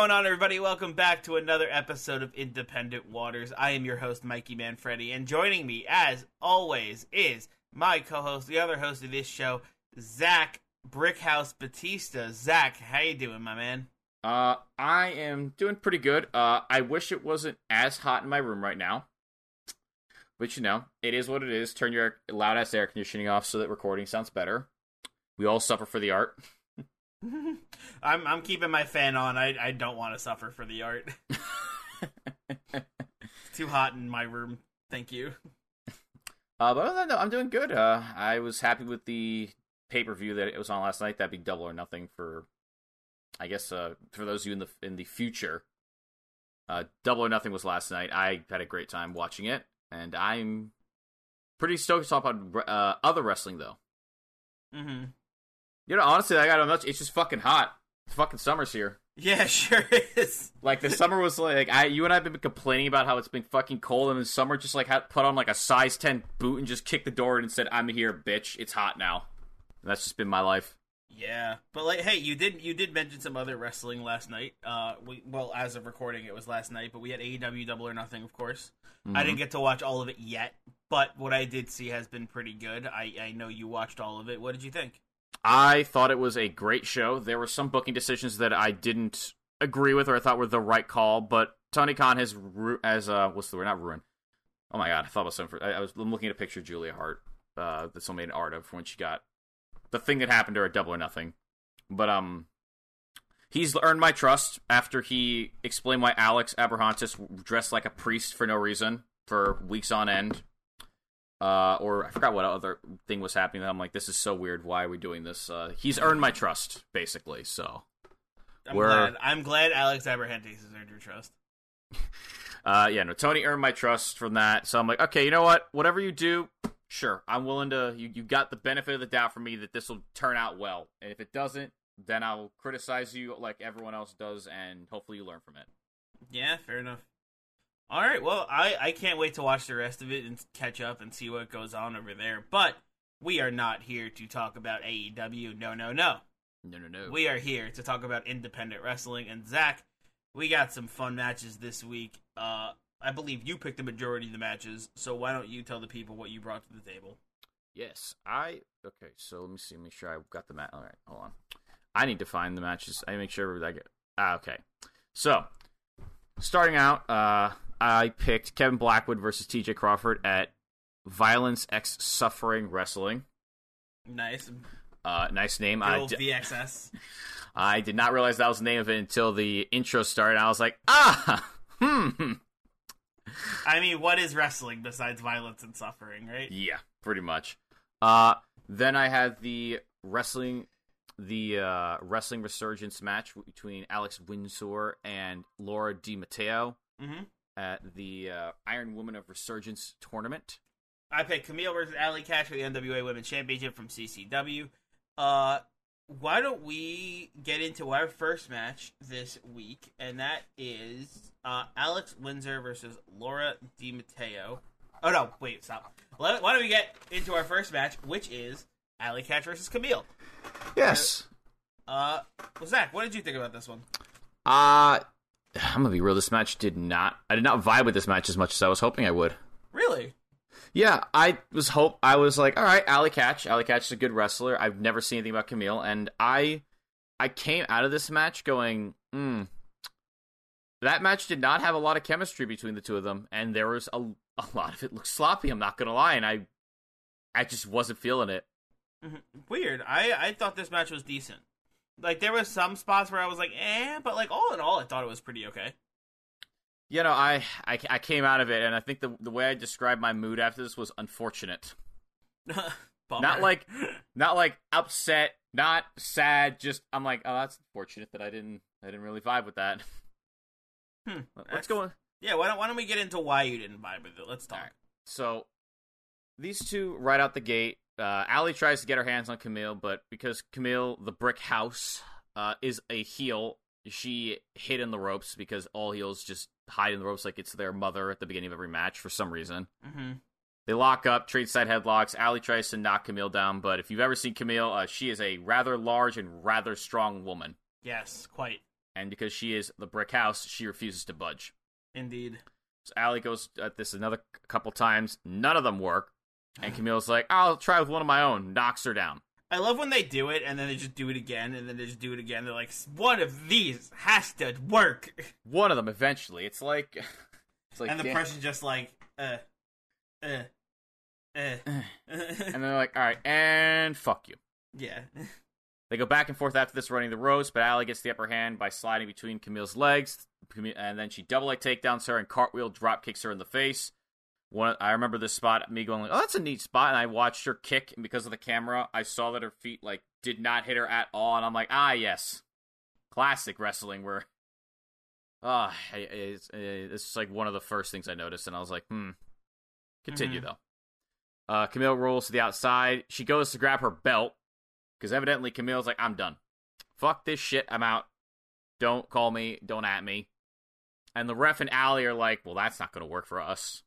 Going on, everybody? Welcome back to another episode of Independent Waters. I am your host, Mikey Manfredi, and joining me, as always, is my co-host, the other host of this show, Zach Brickhouse Batista. Zach, how you doing, my man? Uh, I am doing pretty good. Uh, I wish it wasn't as hot in my room right now. But you know, it is what it is. Turn your loud ass air conditioning off so that recording sounds better. We all suffer for the art. I'm I'm keeping my fan on. I I don't want to suffer for the art. it's too hot in my room. Thank you. Uh, but other than that, I'm doing good. Uh, I was happy with the pay per view that it was on last night. That'd be double or nothing for, I guess, uh, for those of you in the in the future. Uh, double or nothing was last night. I had a great time watching it, and I'm pretty stoked to talk about uh, other wrestling though. Mm-hmm. You know, honestly, I got a much. It's just fucking hot. It's fucking summer's here. Yeah, sure is. Like the summer was like I, you and I have been complaining about how it's been fucking cold, and the summer just like had put on like a size ten boot and just kicked the door in and said, "I'm here, bitch. It's hot now." And that's just been my life. Yeah, but like, hey, you did you did mention some other wrestling last night. Uh, we well, as of recording, it was last night, but we had AEW Double or Nothing, of course. Mm-hmm. I didn't get to watch all of it yet, but what I did see has been pretty good. I I know you watched all of it. What did you think? I thought it was a great show. There were some booking decisions that I didn't agree with or I thought were the right call, but Tony Khan has ru- as uh what's the word? Not ruined. Oh my god, I thought about something. For, I, I was I'm looking at a picture of Julia Hart uh, that someone made an art of when she got the thing that happened to her at Double or Nothing. But um, he's earned my trust after he explained why Alex Abrahantes dressed like a priest for no reason for weeks on end. Uh, or I forgot what other thing was happening. I'm like, this is so weird. Why are we doing this? Uh, he's earned my trust, basically. So, I'm We're- glad. I'm glad Alex Abrahantes has earned your trust. uh, yeah, no, Tony earned my trust from that. So I'm like, okay, you know what? Whatever you do, sure, I'm willing to. You, you got the benefit of the doubt for me that this will turn out well. And if it doesn't, then I'll criticize you like everyone else does, and hopefully you learn from it. Yeah, fair enough. All right, well, I I can't wait to watch the rest of it and catch up and see what goes on over there. But we are not here to talk about AEW. No, no, no. No, no, no. We are here to talk about independent wrestling. And Zach, we got some fun matches this week. Uh, I believe you picked the majority of the matches, so why don't you tell the people what you brought to the table? Yes, I. Okay, so let me see. Make sure I got the match. All right, hold on. I need to find the matches. I make sure I get. Ah, okay. So, starting out, uh, I picked Kevin Blackwood versus T.J. Crawford at Violence X Suffering Wrestling. Nice. Uh, nice name. I Bill VXS. I did not realize that was the name of it until the intro started. I was like, ah, hmm. I mean, what is wrestling besides violence and suffering, right? Yeah, pretty much. Uh, then I had the wrestling, the uh, wrestling resurgence match between Alex Windsor and Laura Di Matteo Mm-hmm. At the uh, Iron Woman of Resurgence tournament. I picked Camille versus Allie Katch for the NWA Women's Championship from CCW. Uh, why don't we get into our first match this week, and that is uh, Alex Windsor versus Laura Di Matteo. Oh no, wait, stop. Let- Why don't we get into our first match, which is Allie Katch versus Camille? Yes. Uh, well, Zach, what did you think about this one? Uh, I'm gonna be real. This match did not. I did not vibe with this match as much as I was hoping I would. Really? Yeah, I was hope I was like, all right, Allie Katch. Allie Katch is a good wrestler. I've never seen anything about Camille, and I, I came out of this match going, hmm, that match did not have a lot of chemistry between the two of them, and there was a, a lot of it looked sloppy. I'm not gonna lie, and I I just wasn't feeling it. Mhm. Weird. I I thought this match was decent. Like there was some spots where I was like, eh, but like all in all, I thought it was pretty okay. You know, I, I I came out of it, and I think the the way I described my mood after this was unfortunate. Not like not like upset, not sad. Just I'm like, oh, that's unfortunate that I didn't I didn't really vibe with that. Hmm. Let's go. on. Yeah, why don't why don't we get into why you didn't vibe with it? Let's talk. Alright. So these two right out the gate, uh, Allie tries to get her hands on Camille, but because Camille, the brick house, uh, is a heel, she hid in the ropes because all heels just hide in the ropes like it's their mother at the beginning of every match for some reason. Mm-hmm. They lock up, trade side headlocks. Allie tries to knock Camille down, but if you've ever seen Camille, uh, she is a rather large and rather strong woman. Yes, quite And because she is the brick house, she refuses to budge. indeed. So Allie goes at this another couple times. None of them work. And Camille's like, I'll try with one of my own. Knocks her down. I love when they do it and then they just do it again and then they just do it again. They're like, one of these has to work, One of them eventually. It's like, it's like, and the damn- person's just like, uh, uh, uh, and they're like, all right, and fuck you. yeah. They go back and forth after this, running the ropes, but Allie gets the upper hand by sliding between Camille's legs, and then she double leg takedowns her and cartwheel drop kicks her in the face. One, I remember this spot, me going like, "Oh, that's a neat spot," and I watched her kick, and because of the camera, I saw that her feet like did not hit her at all, and I'm like, "Ah, yes, classic wrestling." Where, ah, I- it's, it's like one of the first things I noticed, and I was like, "Hmm." Continue Mhm. though. Uh, Camille rolls to the outside. She goes to grab her belt because evidently Camille's like, I'm done. Fuck this shit. I'm out. Don't call me. Don't at me. And the ref and Allie are like, well, that's not going to work for us.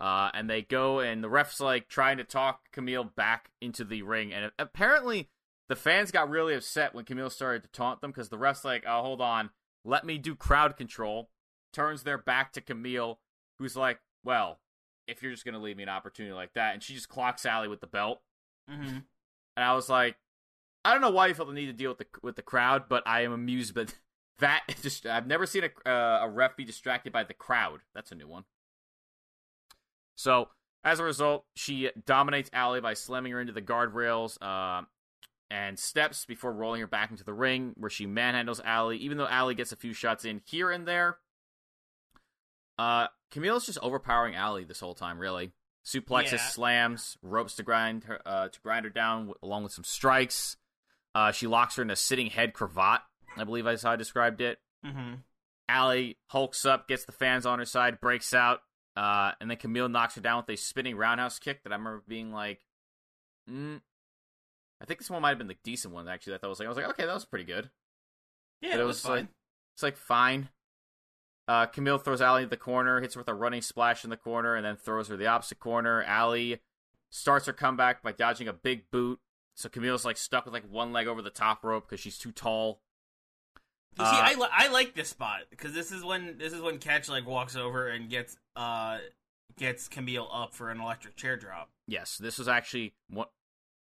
Uh, and they go, and the ref's like trying to talk Camille back into the ring. And apparently, the fans got really upset when Camille started to taunt them because the ref's like, oh, hold on. Let me do crowd control. Turns their back to Camille, who's like, well, if you're just going to leave me an opportunity like that. And she just clocks Allie with the belt. Mm-hmm. And I was like, I don't know why you felt the need to deal with the with the crowd, but I am amused. But that just I've never seen a uh, a ref be distracted by the crowd. That's a new one. So as a result, she dominates Allie by slamming her into the guardrails uh, and steps before rolling her back into the ring, where she manhandles Allie. Even though Allie gets a few shots in here and there, uh, Camille's just overpowering Allie this whole time. Really, suplexes, Yeah. slams, ropes to grind her uh, to grind her down, along with some strikes. Uh, she locks her in a sitting head cravat. I believe I how I described it. Mm-hmm. Allie hulks up, gets the fans on her side, breaks out, uh, and then Camille knocks her down with a spinning roundhouse kick that I remember being like, mm. I think this one might have been the decent one actually. That I was like, I was like, okay, that was pretty good. Yeah, But it was, fine. like, it's like fine. Uh, Camille throws Allie in the corner, hits her with a running splash in the corner, and then throws her the opposite corner. Allie starts her comeback by dodging a big boot. So Camille's like stuck with like one leg over the top rope because she's too tall. You see, Uh, I, li- I like this spot because this is when this is when Katch like walks over and gets uh gets Camille up for an electric chair drop. Yes, this was actually what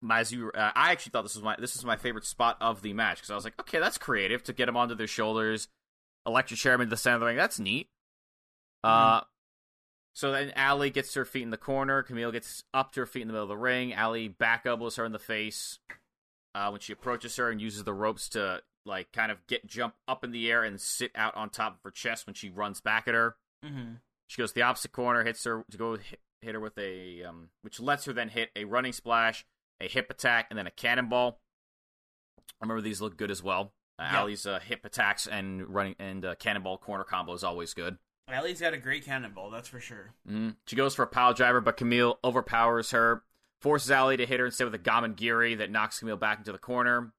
my as you. Uh, I actually thought this was my this was my favorite spot of the match because I was like, okay, that's creative to get them onto their shoulders, electric chair 'em into the center of the ring. That's neat. Uh, so then Allie gets her feet in the corner. Camille gets up to her feet in the middle of the ring. Allie back elbows her in the face uh, when she approaches her and uses the ropes to like kind of get jump up in the air and sit out on top of her chest when she runs back at her. Mm-hmm. She goes to the opposite corner, hits her to go hit, hit her with a, um, which lets her then hit a running splash, a hip attack, and then a cannonball. I remember these look good as well. Uh. Allie's uh, hip attacks and running and uh, cannonball corner combo is always good. Allie's got a great cannonball, that's for sure. hmm She goes for a pile driver, but Camille overpowers her, forces Allie to hit her instead with a Gamengiri that knocks Camille back into the corner.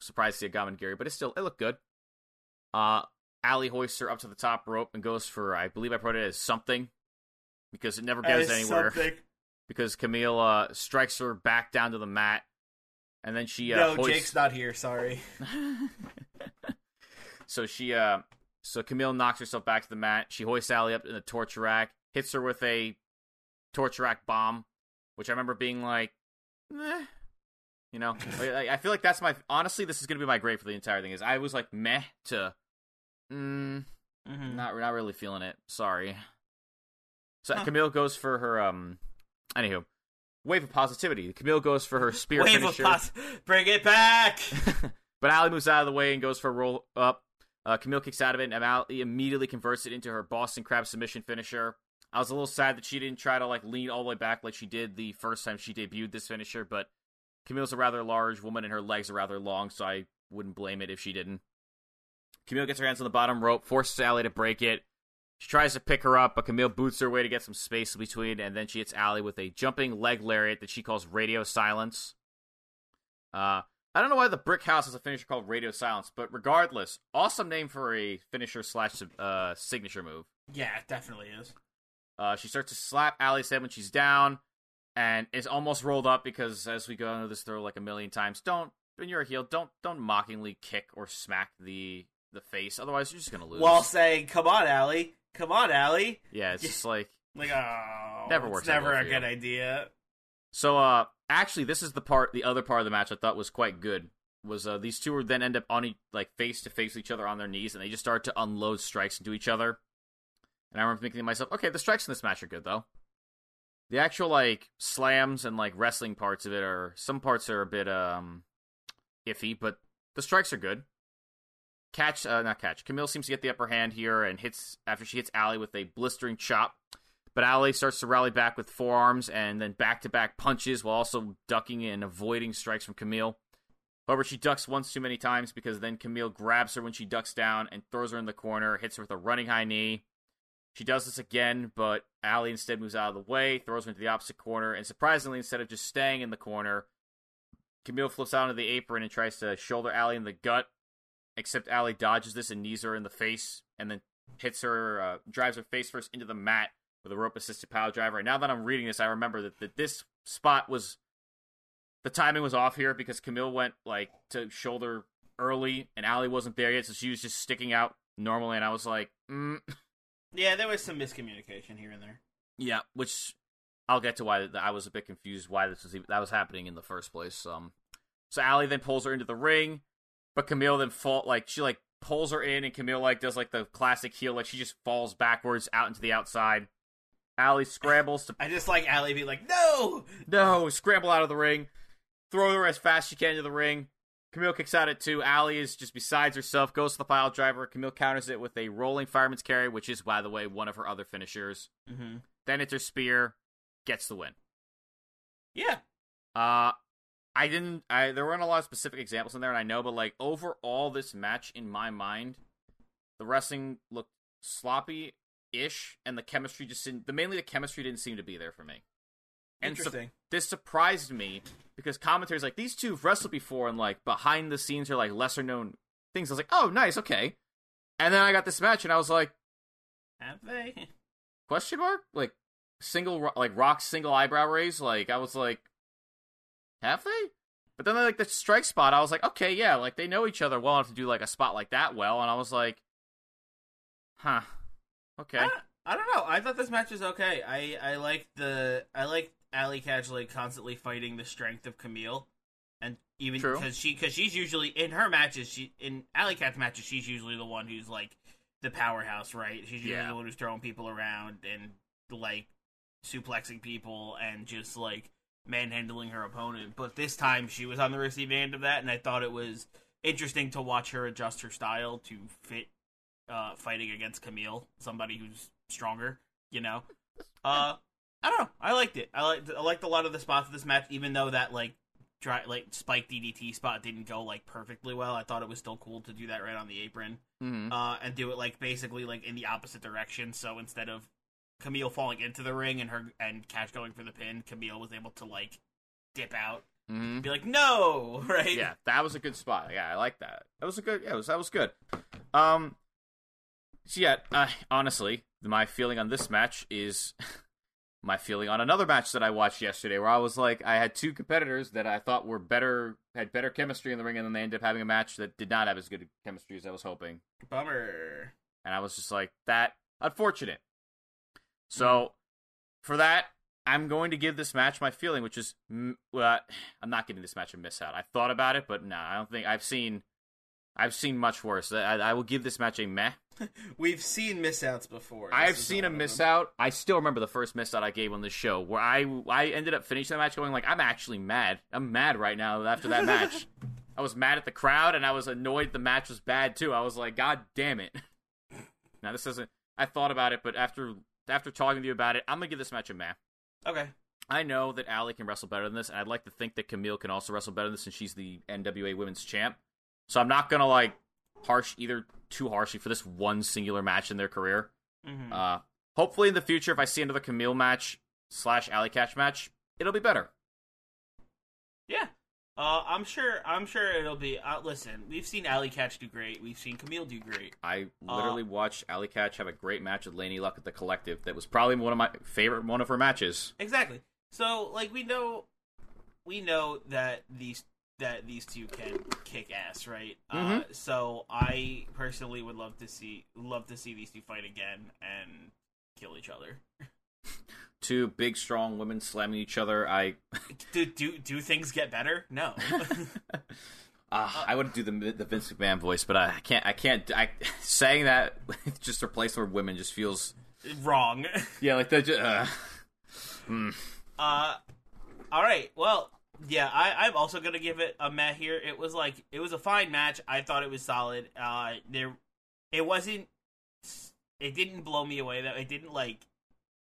Surprised to see a Gamengiri, but it still it looked good. Uh, Allie hoists her up to the top rope and goes for I believe I put it as something because it never goes anywhere. Because Camille uh, strikes her back down to the mat, and then she uh, no, hoists- Jake's not here. Sorry. so she uh so Camille knocks herself back to the mat. She hoists Allie up in the torture rack, hits her with a torture rack bomb, which I remember being like, meh. You know, I, I feel like that's my honestly. This is gonna be my grade for the entire thing. Is I was like meh to, mm, Mhm. Not not really feeling it. Sorry. So Huh. Camille goes for her um. Anywho, wave of positivity. Camille goes for her spear Wave finisher. of pos- bring it back. but Ali moves out of the way and goes for a roll up. Uh, Camille kicks out of it, and Ali immediately converts it into her Boston Crab submission finisher. I was a little sad that she didn't try to like lean all the way back like she did the first time she debuted this finisher, but Camille's a rather large woman and her legs are rather long, so I wouldn't blame it if she didn't. Camille gets her hands on the bottom rope, forces Ali to break it. She tries to pick her up, but Camille boots her way to get some space between, and then she hits Ali with a jumping leg lariat that she calls radio silence. Uh, I don't know why the Brick House has a finisher called Radio Silence, but regardless, awesome name for a finisher slash uh, signature move. yeah, it definitely is. Uh, she starts to slap Ali's head when she's down, and it's almost rolled up because, as we go into this throw like a million times, don't when you're a heel, don't don't mockingly kick or smack the the face. Otherwise, you're just gonna lose. While saying, "Come on, Allie. Come on, Allie." yeah, it's just like Like, oh, Never works Never a good you. idea. So, uh, actually, this is the part, the other part of the match I thought was quite good. Was uh, these two would then end up on e- like face to face with each other on their knees, and they just start to unload strikes into each other. And I remember thinking to myself, okay, the strikes in this match are good though. The actual like slams and like wrestling parts of it are some parts are a bit um iffy, but the strikes are good. Katch, uh, not catch. Camille seems to get the upper hand here and hits after she hits Ali with a blistering chop. But Ali starts to rally back with forearms and then back to back punches while also ducking and avoiding strikes from Camille. However, she ducks once too many times because then Camille grabs her when she ducks down and throws her in the corner, hits her with a running high knee. She does this again, but Ali instead moves out of the way, throws her into the opposite corner, and surprisingly, instead of just staying in the corner, Camille flips out onto the apron and tries to shoulder Ali in the gut. Except Ali dodges this and knees her in the face, and then hits her, uh, drives her face first into the mat with a rope assisted power driver. And now that I'm reading this, I remember that, that this spot was the timing was off here because Camille went like to shoulder early, and Ali wasn't there yet, so she was just sticking out normally, and I was like, mm. Yeah, there was some miscommunication here and there. yeah, which I'll get to why I was a bit confused why this was even, that was happening in the first place. Um, so Ali then pulls her into the ring, but Camille then fall like she like pulls her in, and Camille like does like the classic heel, like she just falls backwards out into the outside. Ali scrambles to I just like Allie being like, "No!" no, scramble out of the ring, throw her as fast as she can into the ring. Camille kicks out at two. Ali is just besides herself, goes to the pile driver. Camille counters it with a rolling fireman's carry, which is, by the way, one of her other finishers. Mm-hmm. Then it's her spear, gets the win. Yeah, Uh, I didn't. I there weren't a lot of specific examples in there, and I know, but like overall, this match in my mind, the wrestling looked sloppy ish, and the chemistry just didn't. The mainly the chemistry didn't seem to be there for me. And interesting. This surprised me because commentators like these two have wrestled before and like behind the scenes are like lesser known things. I was like, oh, nice, okay. And then I got this match and I was like, Have they? question mark? Like single ro- like rock single eyebrow raise? Like I was like, have they? But then like the strike spot, I was like, okay, yeah, like they know each other well enough to do like a spot like that well, and I was like, huh, okay. I, I don't know. I thought this match was okay. I I like the I like Allie Katch constantly fighting the strength of Camille, and even because she because she's usually in her matches she in Allie Katch matches she's usually the one who's like the powerhouse, right? She's usually Yeah. the one who's throwing people around and like suplexing people and just like manhandling her opponent. But this time she was on the receiving end of that, and I thought it was interesting to watch her adjust her style to fit uh, fighting against Camille, somebody who's stronger. You know, uh, I don't know. I liked it. I liked I liked a lot of the spots of this match, even though that like dry like spike DDT spot didn't go like perfectly well. I thought it was still cool to do that right on the apron hmm uh, and do it like basically like in the opposite direction. So instead of Camille falling into the ring and her and Cash going for the pin, Camille was able to like dip out, hmm be like, "No!" Right? Yeah, that was a good spot. Yeah, I like that. That was a good. Yeah, it was, that was good. Um, so yeah, uh, honestly, my feeling on this match is my feeling on another match that I watched yesterday, where I was like, I had two competitors that I thought were better, had better chemistry in the ring, and then they ended up having a match that did not have as good chemistry as I was hoping, Bummer. and I was just like, that unfortunate. Mm-hmm. So, for that, I'm going to give this match my feeling, which is, well, I'm not giving this match a miss out. I thought about it, but no, I don't think I've seen I've seen much worse. I, I will give this match a meh. We've seen misouts before. This I've seen a miss out. I still remember the first miss out I gave on this show, where I I ended up finishing the match going like, I'm actually mad. I'm mad right now after that match. I was mad at the crowd, and I was annoyed the match was bad too. I was like, God damn it! Now this isn't. I thought about it, but after after talking to you about it, I'm gonna give this match a meh. Okay. I know that Allie can wrestle better than this, and I'd like to think that Camille can also wrestle better than this since she's the NWA Women's Champ. So I'm not gonna like harsh either too harshly for this one singular match in their career. hmm Uh, hopefully in the future, if I see another Camille match slash Allie Katch match, it'll be better. Yeah. Uh, I'm sure. I'm sure it'll be. Uh, listen, we've seen Allie Katch do great. We've seen Camille do great. I literally watched Allie Katch have a great match with Laynie Luck at the Collective. That was probably one of my favorite one of her matches. Exactly. So, like, we know, we know that these that these two can kick ass, right? Uh, Mhm. so, I personally would love to see love to see these two fight again and kill each other. Two big, strong women slamming each other. I Do do do things get better? No. uh, I would do the the Vince McMahon voice, but I can't. I can't. I saying that just replace the word women just feels Wrong. yeah like that. Uh, mm. Uh, all right. Well, yeah, I, I'm also gonna give it a meh here. It was like it was a fine match. I thought it was solid. Uh, there, it wasn't. It didn't blow me away. Though it didn't like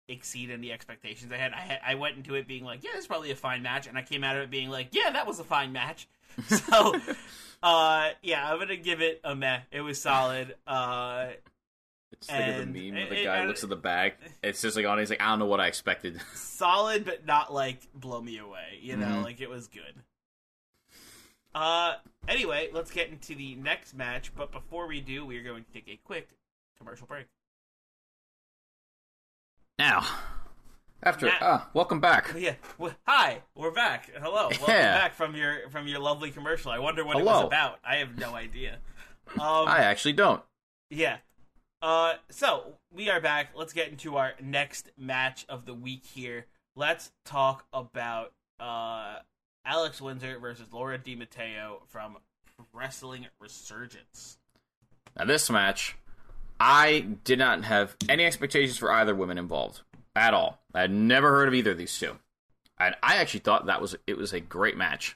exceed any expectations I had. I had, I went into it being like, yeah, it's probably a fine match, and I came out of it being like, yeah, that was a fine match. So, uh, yeah, I'm gonna give it a meh. It was solid. Uh, Think of And the meme where the it- guy and- looks at the bag. It's just like on. He's like, I don't know what I expected. solid but not like blow me away you know Mhm. like it was good uh anyway let's get into the next match but before we do we're going to take a quick commercial break Now, after Now- ah, welcome back. yeah well, hi we're back hello welcome Yeah. back from your from your lovely commercial i wonder what it was about i have no idea um I actually don't. Yeah. Uh, so we are back. Let's get into our next match of the week here. Let's talk about uh Alex Windsor versus Laura DiMatteo from Wrestling Resurgence. Now, this match, I did not have any expectations for either women involved at all. I had never heard of either of these two, and I actually thought that was it was a great match.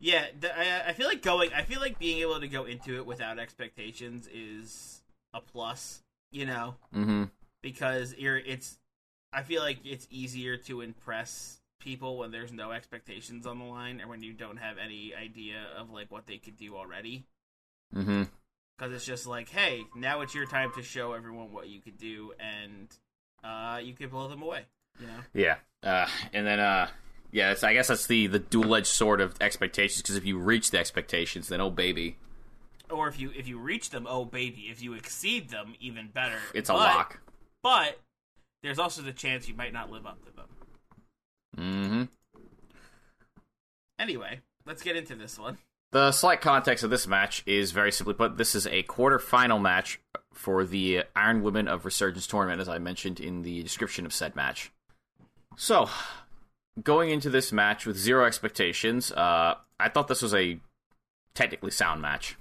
Yeah, the, I, I feel like going. I feel like being able to go into it without expectations is a plus. You know, Mm-hmm. because you're. It's. I feel like it's easier to impress people when there's no expectations on the line, and when you don't have any idea of like what they could do already. Mm-hmm. because it's just like, hey, now it's your time to show everyone what you could do, and uh, you can blow them away. You know, Yeah. Uh, and then, uh, yeah, it's, I guess that's the the dual edged sword of expectations. Because if you reach the expectations, then oh baby, or if you if you reach them, oh baby, if you exceed them, even better. it's a lock. But there's also the chance you might not live up to them. Mm-hmm. Anyway, let's get into this one. The slight context of this match is very simply put: this is a quarterfinal match for the Iron Women of Resurgence tournament, as I mentioned in the description of said match. So, going into this match with zero expectations, uh, I thought this was a technically sound match.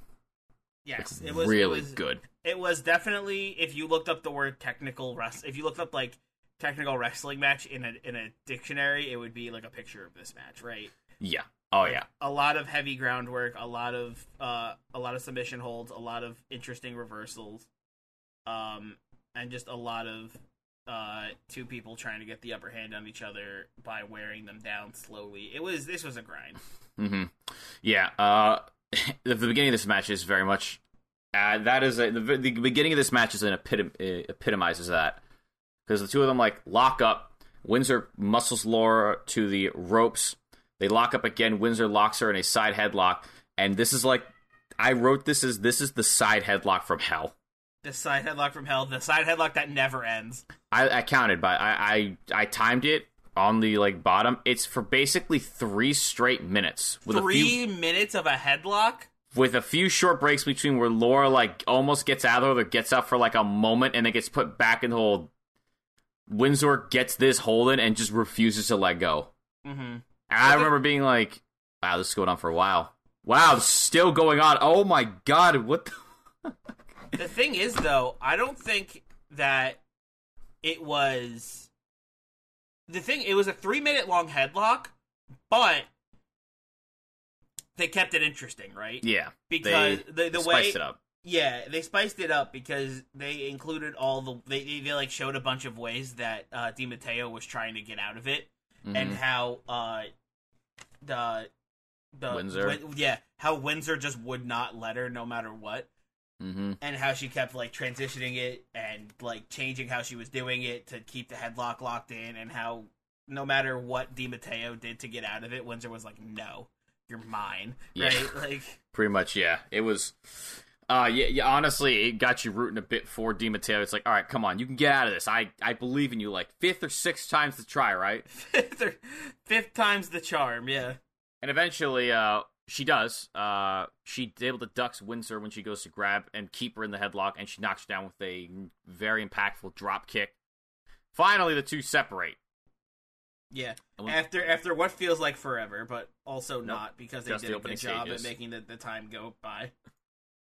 Yes, it was really it was, good. It was definitely if you looked up the word technical rest, if you looked up like technical wrestling match in a in a dictionary, it would be like a picture of this match, right? Yeah. Oh yeah. a lot of heavy groundwork, a lot of uh, a lot of submission holds, a lot of interesting reversals, um, and just a lot of uh, two people trying to get the upper hand on each other by wearing them down slowly. It was this was a grind. hmm Yeah. Uh, the, beginning of this match is very much. Uh, that is a, the, the beginning of this match is an epitom, uh, epitomizes that because the two of them like lock up. Windsor muscles Laura to the ropes. They lock up again. Windsor locks her in a side headlock, and this is like I wrote this as this is the side headlock from hell. The side headlock from hell, the side headlock that never ends. I, I counted, but I, I I timed it on the like bottom. It's for basically three straight minutes with a few Three minutes of a headlock. with a few short breaks between where Laura like almost gets out of it or gets up for like a moment and then gets put back in the hold. Windsor gets this holding and just refuses to let go. Mm-hmm. And I remember being like, "Wow, this is going on for a while." Wow, still going on. Oh my god, what the The thing is, though, I don't think that it was. The thing, it was a three minute long headlock, but they kept it interesting, right? Yeah. Because they, the the they way it up. Yeah, they spiced it up because they included all the they they, they like showed a bunch of ways that uh Di Matteo was trying to get out of it and Mhm. how uh the the Windsor? Win- yeah, how Windsor just would not let her no matter what Mhm. and how she kept like transitioning it and like changing how she was doing it to keep the headlock locked in and how no matter what Di Matteo did to get out of it, Windsor was like, "No, you're mine." Yeah. Right? Like Pretty much, yeah. It was. Uh, yeah, yeah. Honestly, it got you rooting a bit for Di Matteo. It's like, all right, come on, you can get out of this. I, I believe in you. Like fifth or sixth times the try, right? fifth, or, fifth time's the charm. Yeah. And eventually, uh, she does. Uh, she's able to ducks Windsor when she goes to grab and keep her in the headlock, and she knocks her down with a very impactful drop kick. Finally, the two separate. Yeah. After after what feels like forever, but also Nope. not because they Just the did a good job stages. at making the, the time go by.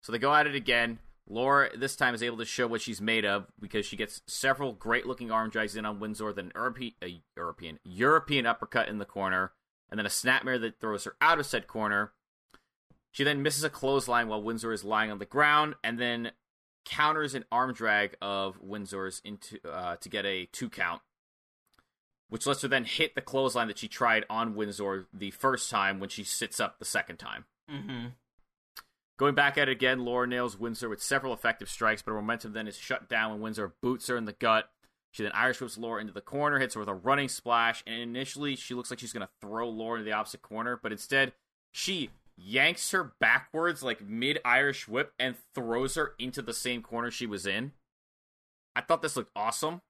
So they go at it again. Laura this time is able to show what she's made of because she gets several great looking arm drags in on Windsor, then an European, a European European uppercut in the corner, and then a snapmare that throws her out of said corner. She then misses a clothesline while Windsor is lying on the ground, and then counters an arm drag of Windsor's into uh, to get a two count, which lets her then hit the clothesline that she tried on Windsor the first time when she sits up the second time. Mm-hmm. Going back at it again, Laura nails Windsor with several effective strikes, but her momentum then is shut down when Windsor boots her in the gut. She then Irish whips Laura into the corner, hits her with a running splash, and initially she looks like she's going to throw Laura into the opposite corner, but instead she yanks her backwards like mid Irish whip and throws her into the same corner she was in. I thought this looked awesome.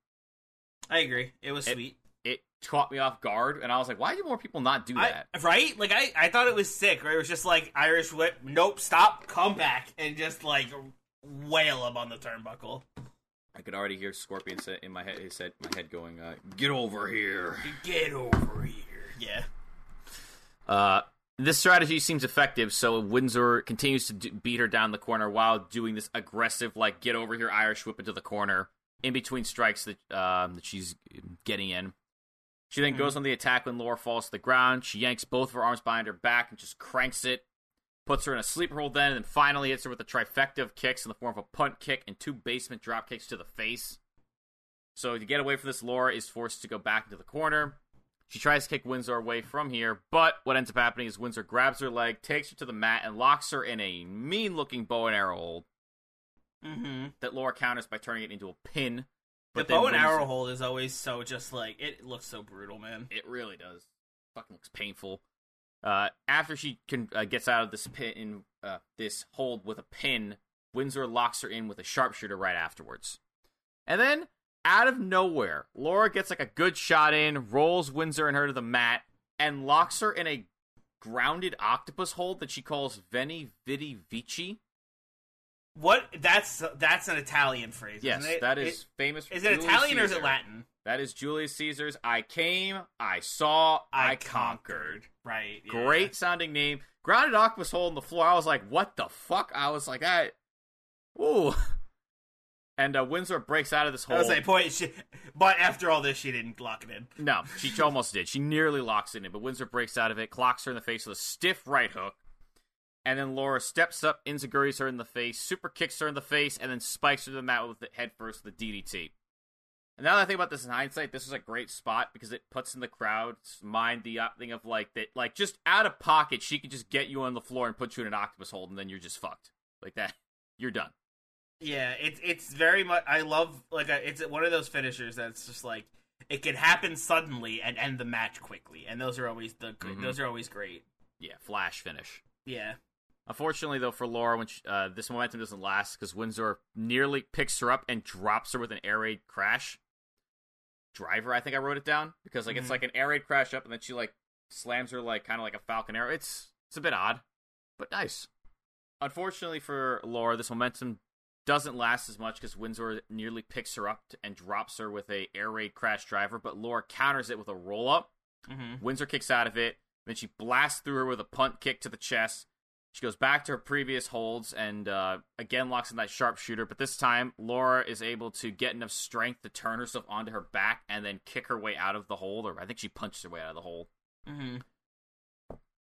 I agree. It was It- sweet. It caught me off guard, and I was like, why do more people not do I, that? right? Like I, I thought it was sick. Right? It was just like Irish whip. Nope. Stop. Come back and just like wail him on the turnbuckle. I could already hear Scorpion say in my head, he said, my head going, uh, "Get over here." Get over here. Yeah. Uh, this strategy seems effective, so Windsor continues to d- beat her down the corner while doing this aggressive, like get over here Irish whip into the corner in between strikes that um, that she's getting in. She then goes on the attack when Laura falls to the ground. She yanks both of her arms behind her back and just cranks it, puts her in a sleeper hold then, and then finally hits her with a trifecta of kicks in the form of a punt kick and two basement drop kicks to the face. So to get away from this, Laura is forced to go back into the corner. She tries to kick Windsor away from here, but what ends up happening is Windsor grabs her leg, takes her to the mat, and locks her in a mean looking bow and arrow hold Mm-hmm. that Laura counters by turning it into a pin. The But then bow and Windsor- arrow hold is always so just like it looks so brutal, man. It really does. Fucking looks painful. Uh, after she can uh, gets out of this pin, uh, this hold with a pin, Windsor locks her in with a sharpshooter right afterwards. And then, out of nowhere, Laura gets like a good shot in, rolls Windsor and her to the mat, and locks her in a grounded octopus hold that she calls Veni Vidi Vici. What? That's that's an Italian phrase. Yes, isn't it? that is famous. Is it Julius Italian or is it Latin? That is Julius Caesar's I came, I saw, I, conquered. Right. yeah. Great sounding name. Grounded octopus hole in the floor. I was like, what the fuck? I was like, I. Ooh. And uh, Windsor breaks out of this hole. I was like, boy, she, but after all this, she didn't lock it in. No, she almost did. She nearly locks it in, but Windsor breaks out of it, clocks her in the face with a stiff right hook. And then Laura steps up, enzuigiri's her in the face, super kicks her in the face, and then spikes her to the mat with the head first with the DDT. And now that I think about this in hindsight, this was a great spot because it puts in the crowd's mind the uh, thing of like that, like just out of pocket, she could just get you on the floor and put you in an octopus hold, and then you're just fucked like that. You're done. Yeah, it's it's very much. I love like a, it's one of those finishers that's just like it can happen suddenly and end the match quickly, and those are always the Mhm. those are always great. Yeah, flash finish. Yeah. Unfortunately, though, for Laura, when she, uh, this momentum doesn't last because Windsor nearly picks her up and drops her with an air raid crash. Driver, I think I wrote it down because like it's Mhm. like an air raid crash up and then she like slams her like kind of like a falcon arrow. It's it's a bit odd, but nice. Unfortunately for Laura, this momentum doesn't last as much because Windsor nearly picks her up and drops her with a air raid crash driver, but Laura counters it with a roll up. Mm-hmm. Windsor kicks out of it. Then she blasts through her with a punt kick to the chest. She goes back to her previous holds and uh, again locks in that sharpshooter, but this time Laura is able to get enough strength to turn herself onto her back and then kick her way out of the hold, or I think she punched her way out of the hold. Mm-hmm.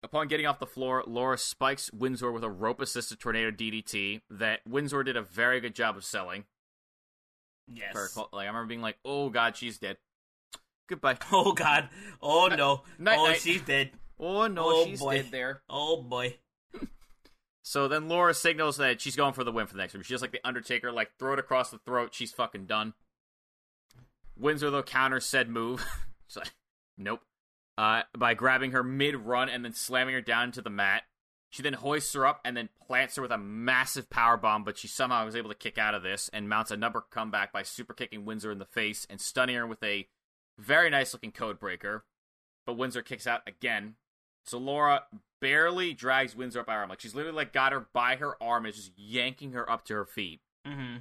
Upon getting off the floor, Laura spikes Windsor with a rope assisted tornado DDT that Windsor did a very good job of selling. Yes. Like I remember being like, "Oh God, she's dead." Goodbye. Oh God. Oh no. Night, oh, night. she's dead. Oh no, Oh, she's boy. dead there. Oh boy. So then Laura signals that she's going for the win for the next one. She's just like the Undertaker, like throw it across the throat. She's fucking done. Windsor though counters said move. she's like, nope. Uh, by grabbing her mid run and then slamming her down into the mat. She then hoists her up and then plants her with a massive power bomb, but she somehow was able to kick out of this and mounts a number comeback by super kicking Windsor in the face and stunning her with a very nice looking code breaker. But Windsor kicks out again. So Laura barely drags Windsor up by her arm. Like she's literally like got her by her arm and just yanking her up to her feet. Mm-hmm.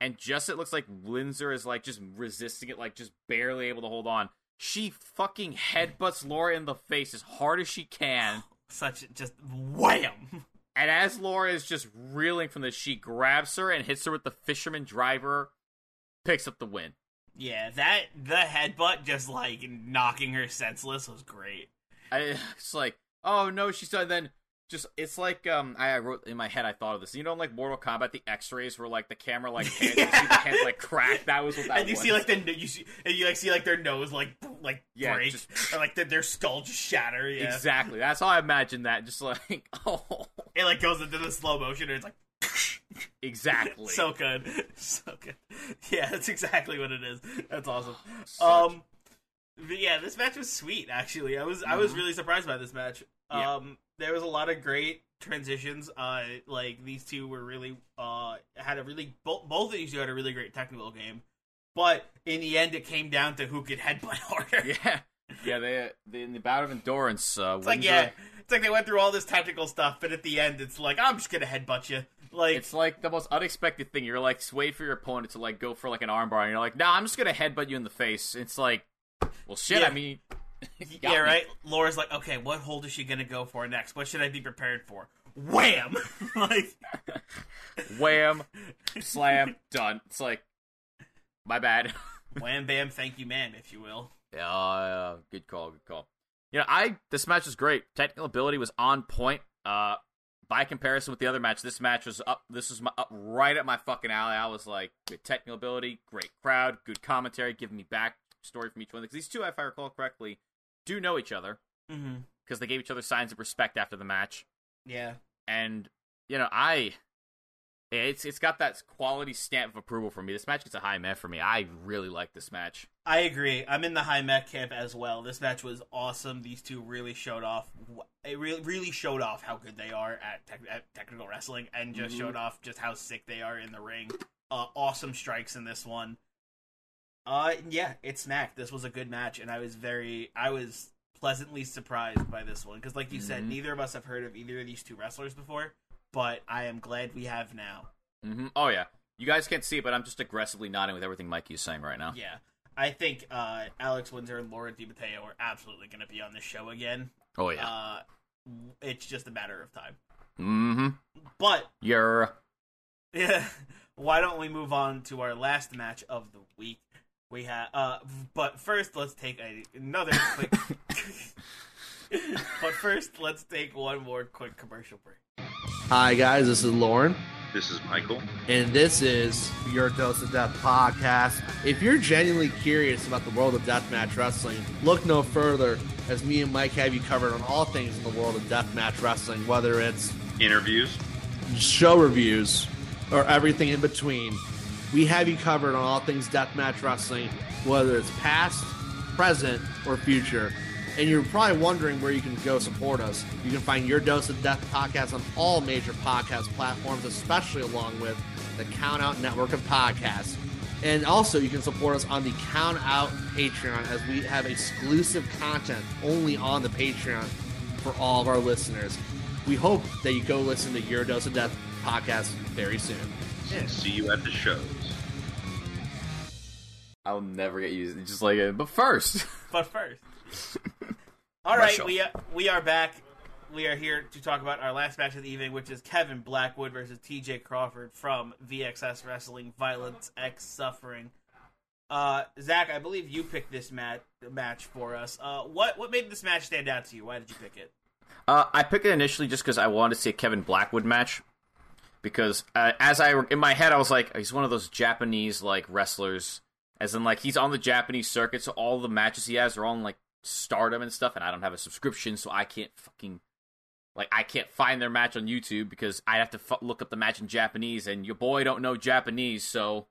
And just it looks like Windsor is like just resisting it, like just barely able to hold on. She fucking headbutts Laura in the face as hard as she can. Such just wham. And as Laura is just reeling from this, she grabs her and hits her with the fisherman driver, picks up the win. Yeah, that the headbutt just like knocking her senseless was great. I, it's like, oh no, she's done. Then just it's like um, I, I wrote in my head. I thought of this. You know, in like Mortal Kombat, the X-rays were like the camera like hands, you see the hands like crack. That was what that and you was. see like the you see and you like see like their nose like like Yeah, break just- or like their, their skull just shatter. Yeah, exactly. That's how I imagine that. Just like oh, it like goes into the slow motion and it's like exactly. so good, so good. Yeah, that's exactly what it is. That's awesome. Such- Um, but yeah, this match was sweet. Actually, I was I was Mhm. really surprised by this match. Yeah. Um, there was a lot of great transitions. Uh, like these two were really uh had a really both both of these two had a really great technical game. But in the end, it came down to who could headbutt harder. yeah, yeah. They, they in the bout of endurance. Uh, It's like yeah, it's like they went through all this technical stuff, but at the end, it's like I'm just gonna headbutt you. Like It's like the most unexpected thing. You're like wait for your opponent to like go for like an armbar, and you're like, nah, I'm just gonna headbutt you in the face. It's like, well, shit. Yeah. I mean, yeah, me. right. Laura's like, okay, what hold is she gonna go for next? What should I be prepared for? Wham! like Wham, slam, done. It's like, my bad. wham, bam, thank you, ma'am, if you will. Yeah, uh, good call, good call. You know, I this match was great. Technical ability was on point. Uh, by comparison with the other match, this match was up. This was my, up right at my fucking alley. I was like, good technical ability, great crowd, good commentary, giving me back story from each one. Because these two, if I recall correctly, do know each other Mm-hmm. because they gave each other signs of respect after the match. Yeah. And you know, I it's it's got that quality stamp of approval for me. This match gets a high met for me. I really like this match. I agree. I'm in the high mech camp as well. This match was awesome. These two really showed off. It really, really showed off how good they are at, tech, at technical wrestling, and just Mhm. showed off just how sick they are in the ring. Uh, awesome strikes in this one. Uh, yeah, it smacked. This was a good match, and I was very, I was pleasantly surprised by this one because, like you said, Mhm. neither of us have heard of either of these two wrestlers before. But I am glad we have now. hmm Oh yeah, you guys can't see it, but I'm just aggressively nodding with everything Mikey is saying right now. Yeah, I think uh, Alex Windsor and Laura DiMatteo are absolutely going to be on this show again. Oh yeah. Uh, it's just a matter of time. mm-hmm. But You're yeah, why don't we move on to our last match of the week? We have, uh, but first let's take a, another quick. but first, let's take one more quick commercial break. Hi, guys, this is Lauren, This is Michael. and this is Your Dose of Death podcast. If you're genuinely curious about the world of deathmatch wrestling, look no further, as me and Mike have you covered on all things in the world of deathmatch wrestling, whether it's Interviews. show reviews or everything in between. We have you covered on all things deathmatch wrestling, whether it's past, present, or future. And you're probably wondering where you can go support us. You can find Your Dose of Death podcast on all major podcast platforms, especially along with the Count Out network of podcasts. And also, you can support us on the Count Out Patreon as we have exclusive content only on the Patreon for all of our listeners. We hope that you go listen to Your Dose of Death podcast very soon. And see you at the shows. I'll never get used. It's just like, uh, but first, But first, all right, we uh, we are back we are here to talk about our last match of the evening, which is Kevin Blackwood versus T.J. Crawford from VXS Wrestling Violence X Suffering. Uh, Zach, I believe you picked this mat- match for us. Uh, what what made this match stand out to you? Why did you pick it? Uh, I picked it initially just because I wanted to see a Kevin Blackwood match. Because uh, as I in my head, I was like, he's one of those Japanese like wrestlers, as in like he's on the Japanese circuit, so all the matches he has are on like Stardom and stuff, and I don't have a subscription, so I can't fucking like I can't find their match on YouTube because I have to fu- look up the match in Japanese, and your boy don't know Japanese, so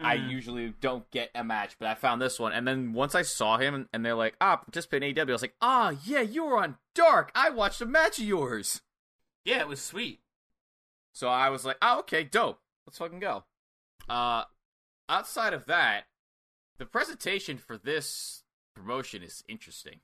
I Mhm. usually don't get a match, but I found this one. And then once I saw him and, and they're like, ah, participate in AEW, I was like, ah, yeah, you were on Dark. I watched a match of yours. Yeah, it was sweet. So I was like, oh, okay, dope. Let's fucking go. Uh, outside of that, the presentation for this promotion is interesting.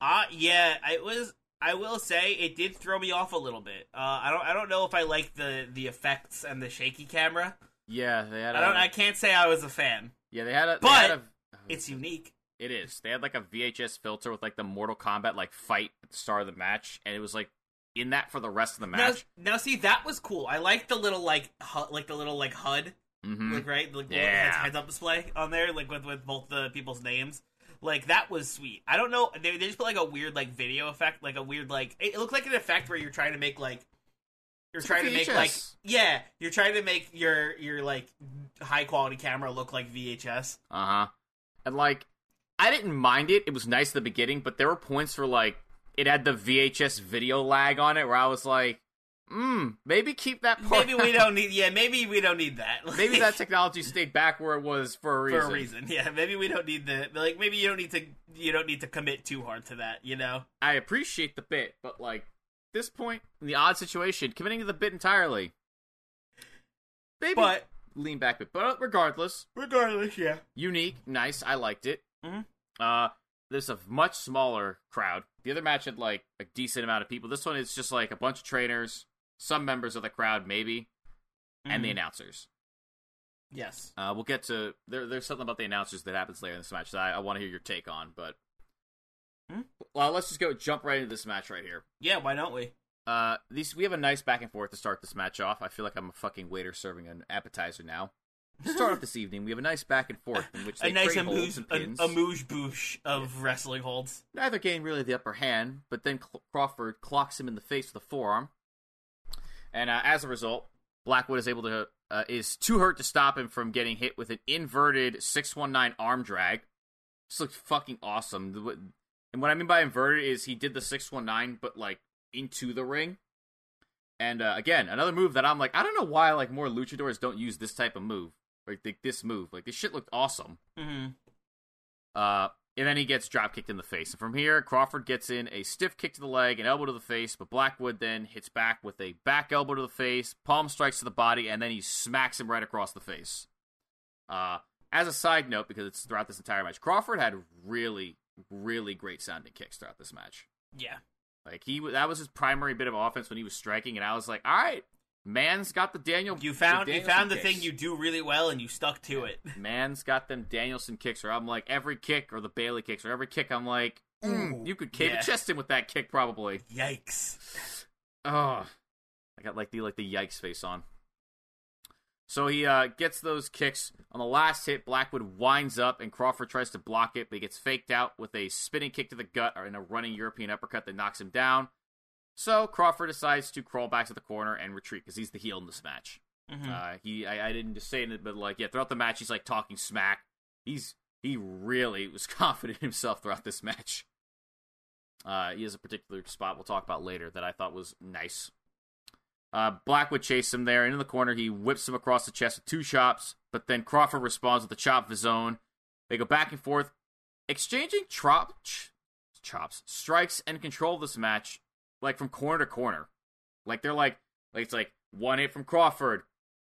Uh yeah, it was. I will say it did throw me off a little bit. Uh, I don't. I don't know if I like the the effects and the shaky camera. Yeah, they had. I a- don't. I can't say I was a fan. yeah, they had a. they But had a- It's unique. It is. They had like a VHS filter with like the Mortal Kombat like fight at the start of the match, and it was like in that for the rest of the Now, match. now, see that was cool. I like the little like hu- like the little like HUD, hmm like right, like the Yeah. little heads, heads up display on there, like with with both the people's names. Like that was sweet. I don't know. They, they just put like a weird like video effect, like a weird like it, it looked like an effect where you're trying to make like you're It's trying to make like yeah, you're trying to make your your like high quality camera look like VHS. Uh huh. And like, I didn't mind it. It was nice at the beginning, but there were points where like it had the VHS video lag on it, where I was like, hmm, maybe keep that part. Maybe we don't need. Yeah, maybe we don't need that. maybe that technology stayed back where it was for a reason. for a reason. Yeah, maybe we don't need the like. Maybe you don't need to. You don't need to commit too hard to that. You know. I appreciate the bit, but like this point in the odd situation, committing to the bit entirely. Maybe But lean back a bit. But regardless, regardless, yeah. unique, nice. I liked it. Mm-hmm. Uh, there's a much smaller crowd. The other match had like a decent amount of people. This one is just like a bunch of trainers, some members of the crowd, maybe, and the Mhm. announcers. Yes. Uh, we'll get to there. There's something about the announcers that happens later in this match that I, I want to hear your take on. But Hmm? well, let's just go jump right into this match right here. Yeah. Why don't we? Uh, these we have a nice back and forth to start this match off. I feel like I'm a fucking waiter serving an appetizer now. To start off this evening, we have a nice back and forth in which they A nice amuse, and pins. a moosh boosh of wrestling holds. Neither gain really the upper hand, but then Cl- Crawford clocks him in the face with a forearm, and uh, as a result, Blackwood is able to uh, is too hurt to stop him from getting hit with an inverted six one nine arm drag. This looks fucking awesome. And what I mean by inverted is he did the six one nine, but like into the ring. And uh, again, another move that I'm like, I don't know why like more luchadors don't use this type of move, like th- this move. Like this shit looked awesome. Mm-hmm. Uh, and then he gets drop kicked in the face. And from here, Crawford gets in a stiff kick to the leg, an elbow to the face, but Blackwood then hits back with a back elbow to the face, palm strikes to the body, and then he smacks him right across the face. Uh, as a side note, because it's throughout this entire match, Crawford had really, really great sounding kicks throughout this match. Yeah. Like he, that was his primary bit of offense when he was striking, and I was like, all right, man's got the Daniel. You found the you found the kicks. thing you do really well, and you stuck to it. Man's got them Danielson kicks, or I'm like every kick, or the Bailey kicks, or every kick. I'm like, mm, Ooh, you could cave yeah. a chest in with that kick, probably. Yikes. Oh, I got like the like the yikes face on. So he uh, gets those kicks on the last hit. Blackwood winds up, and Crawford tries to block it, but he gets faked out with a spinning kick to the gut or in a running European uppercut that knocks him down. So Crawford decides to crawl back to the corner and retreat because he's the heel in this match. Mhm. Uh, he, I, I didn't just say it, but like, yeah, throughout the match, he's like talking smack. He's he really was confident in himself throughout this match. Uh, he has a particular spot we'll talk about later that I thought was nice. Uh, Blackwood chased him there, and in the corner, he whips him across the chest with two chops, but then Crawford responds with a chop of his own. They go back and forth, exchanging trop, ch- chops, strikes, and control of this match, like from corner to corner. Like they're like, like it's like one hit from Crawford,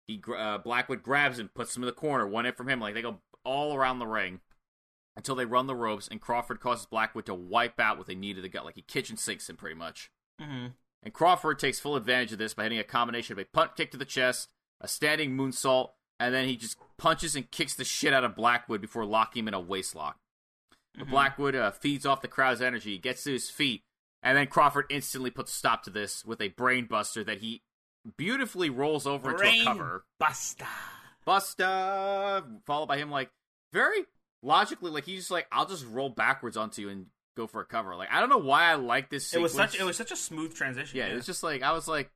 he uh, Blackwood grabs him, puts him in the corner. One hit from him. Like they go all around the ring until they run the ropes, and Crawford causes Blackwood to wipe out with a knee to the gut, like he kitchen sinks him pretty much. Mhm. And Crawford takes full advantage of this by hitting a combination of a punt kick to the chest, a standing moonsault, and then he just punches and kicks the shit out of Blackwood before locking him in a waist lock. But Mhm. Blackwood uh, feeds off the crowd's energy, gets to his feet, And then Crawford instantly puts a stop to this with a brain buster that he beautifully rolls over into a cover. Buster. Buster, followed by him like very logically, like he's just like, I'll just roll backwards onto you and go for a cover. Like I don't know why I like this. It was such it was such a smooth transition. yeah, it was just like I was like,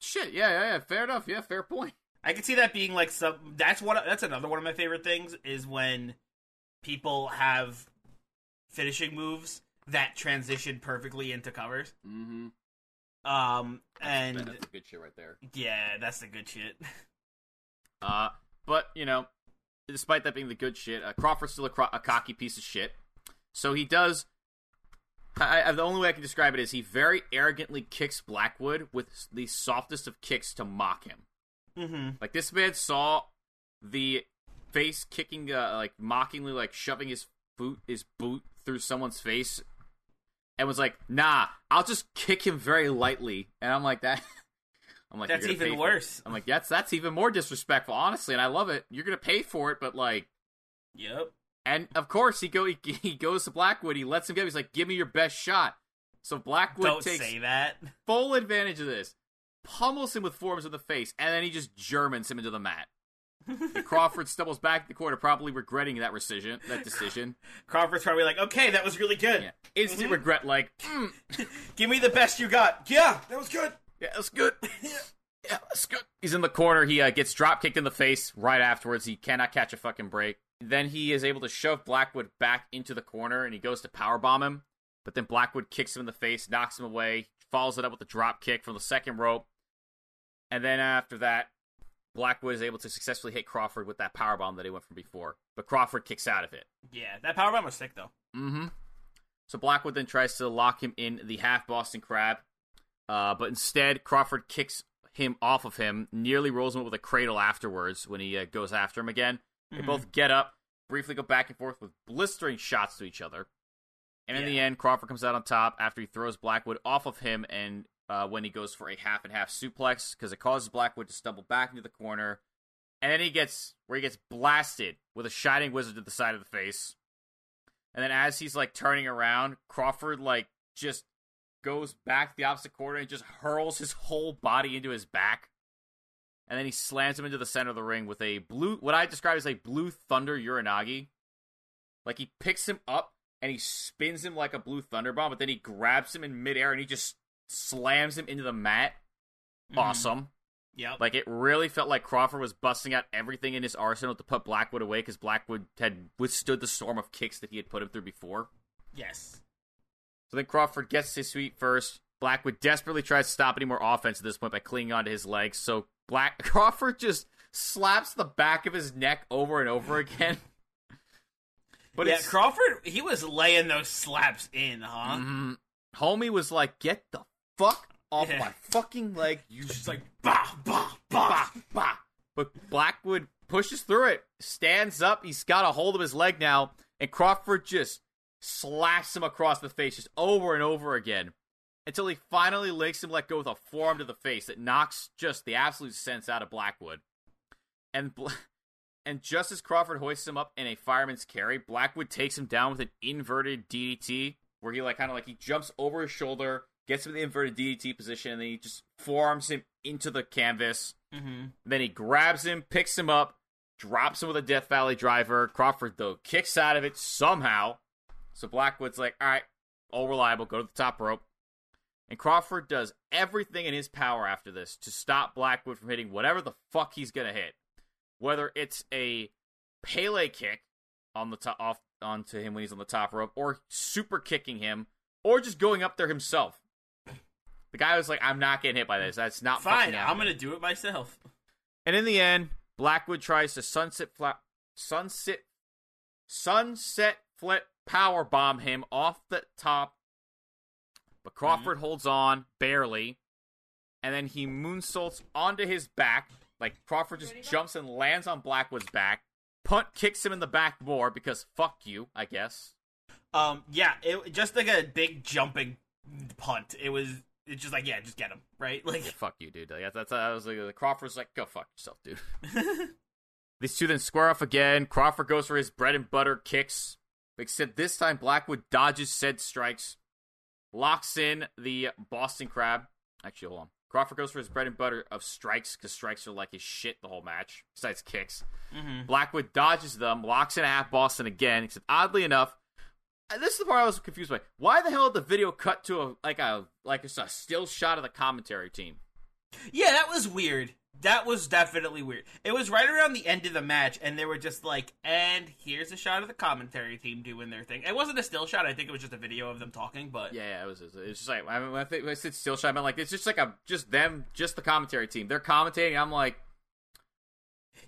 shit, yeah, yeah, yeah, fair enough, yeah, fair point. I could see that being like some. That's what. That's another one of my favorite things is when people have finishing moves that transitioned perfectly into covers. Mm-hmm. Um, and that's good shit right there. yeah, that's the good shit. Uh, but you know, despite that being the good shit, uh, Crawford's still a, cro- a cocky piece of shit. So he does. I, I, the only way I can describe it is he very arrogantly kicks Blackwood with the softest of kicks to mock him. Mm-hmm. Like this man saw the face kicking, uh, like mockingly, like shoving his boot, his boot through someone's face, and was like, "Nah, I'll just kick him very lightly." And I'm like, "That." I'm like, That's even pay it." worse. I'm like, "That's that's even more disrespectful, honestly." And I love it. You're gonna pay for it, but like, Yep. and of course he go he, he goes to Blackwood. He lets him go. He's like, "Give me your best shot." So Blackwood Don't takes say that. full advantage of this, pummels him with forms of the face, and then he just Germans him into the mat. Crawford stumbles back in the corner, probably regretting that decision. That decision. Crawford's probably like, okay, that was really good. Yeah. Instant regret, like, mm, Give me the best you got. Yeah, that was good. yeah, that's good. Yeah, that's good. He's in the corner. He uh, gets drop kicked in the face right afterwards. He cannot catch a fucking break. Then he is able to shove Blackwood back into the corner, and he goes to powerbomb him. But then Blackwood kicks him in the face, knocks him away, follows it up with a drop kick from the second rope. And then after that, Blackwood is able to successfully hit Crawford with that powerbomb that he went from before. But Crawford kicks out of it. Yeah, that powerbomb was sick though. Mm-hmm. So Blackwood then tries to lock him in the half Boston Crab, uh, but instead Crawford kicks him off of him, nearly rolls him up with a cradle afterwards when he uh, goes after him again. They Mhm. both get up, briefly go back and forth with blistering shots to each other. And in the end, Crawford comes out on top after he throws Blackwood off of him, and uh, when he goes for a half and half suplex, because it causes Blackwood to stumble back into the corner. And then he gets where he gets blasted with a shining wizard to the side of the face. And then as he's like turning around, Crawford like just goes back the opposite corner and just hurls his whole body into his back. And then he slams him into the center of the ring with a blue what I describe as a blue thunder uranage. Like he picks him up and he spins him like a blue thunder bomb, but then he grabs him in midair and he just slams him into the mat. Mhm. Awesome. Yeah. Like it really felt like Crawford was busting out everything in his arsenal to put Blackwood away because Blackwood had withstood the storm of kicks that he had put him through before. yes. So then Crawford gets his feet first. Blackwood desperately tries to stop any more offense at this point by clinging onto his legs. So Black Crawford just slaps the back of his neck over and over again. But yeah, Crawford, he was laying those slaps in, huh? Mhm. homie was like, "Get the fuck off Yeah. my fucking leg, you Just like bah bah bah. bah, bah. But Blackwood pushes through it, stands up. He's got a hold of his leg now, and Crawford just slaps him across the face just over and over again until he finally makes him let go with a forearm to the face that knocks just the absolute sense out of Blackwood. And and just as Crawford hoists him up in a fireman's carry, Blackwood takes him down with an inverted DDT, where he like kind of like he jumps over his shoulder, gets him in the inverted DDT position, and then he just forearms him into the canvas. Mm-hmm. Then he grabs him, picks him up, drops him with a Death Valley driver. Crawford, though, kicks out of it somehow. So Blackwood's like, all right, all reliable, go to the top rope. And Crawford does everything in his power after this to stop Blackwood from hitting whatever the fuck he's going to hit. Whether it's a Pele kick on the top, off onto him when he's on the top rope, or super kicking him, or just going up there himself. The guy was like, I'm not getting hit by this. That's not Fine, fucking I'm gonna do it myself. And in the end, Blackwood tries to sunset flap, sunset, sunset flip power bomb him off the top, but Crawford holds on barely, and then he moonsaults onto his back. Like Crawford just jumps and lands on Blackwood's back. Punt kicks him in the back more because fuck you, I guess. Um, yeah, it just like a big jumping punt. It was. It's just like yeah, just get him right. Like Yeah, fuck you, dude. Like, that's, I was like, Crawford's like, go fuck yourself, dude. These two then square off again. Crawford goes for his bread and butter kicks, except this time Blackwood dodges said strikes. locks in the Boston Crab. Actually, hold on. Crawford goes for his bread and butter of strikes because strikes are like his shit the whole match, besides kicks. Mm-hmm. Blackwood dodges them, locks in a half Boston again. Except oddly enough, this is the part I was confused by. Why the hell did the video cut to a like a like it's a still shot of the commentary team? Yeah, that was weird. That was definitely weird. It was right around the end of the match, and they were just like, and here's a shot of the commentary team doing their thing. It wasn't a still shot. I think it was just a video of them talking, but Yeah, yeah, it was. It was just like I mean, when I, think, when I said still shot, I meant like it's just like a just them, just the commentary team. They're commentating. I'm like,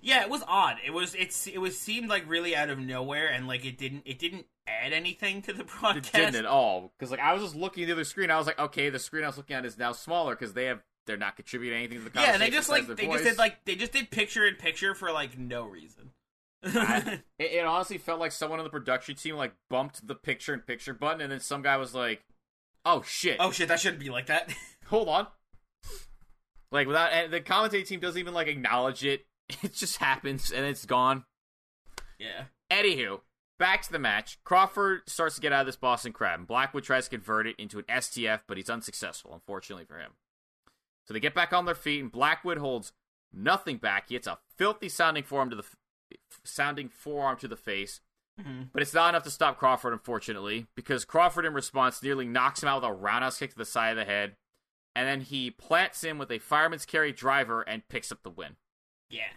yeah, it was odd. It was it's it was seemed like really out of nowhere, and like it didn't it didn't add anything to the it broadcast. didn't at all because like I was just looking at the other screen. I was like, okay, the screen I was looking at is now smaller because they have they're not contributing anything to the Yeah, conversation. they just like they their just did like they just did picture in picture for like no reason. I- it, it honestly felt like someone on the production team like bumped the picture in picture button, and then some guy was like, "Oh shit, oh shit, that shouldn't be like that. hold on." Like without and the commentating team doesn't even like acknowledge it. It just happens and it's gone. yeah. Anywho, back to the match. Crawford starts to get out of this Boston Crab, and Blackwood tries to convert it into an STF, but he's unsuccessful, unfortunately for him. So they get back on their feet, and Blackwood holds nothing back. He hits a filthy sounding forearm to the f- sounding forearm to the face, Mhm. but it's not enough to stop Crawford, unfortunately, because Crawford, in response, nearly knocks him out with a roundhouse kick to the side of the head, and then he plants him with a fireman's carry driver and picks up the win. Yeah.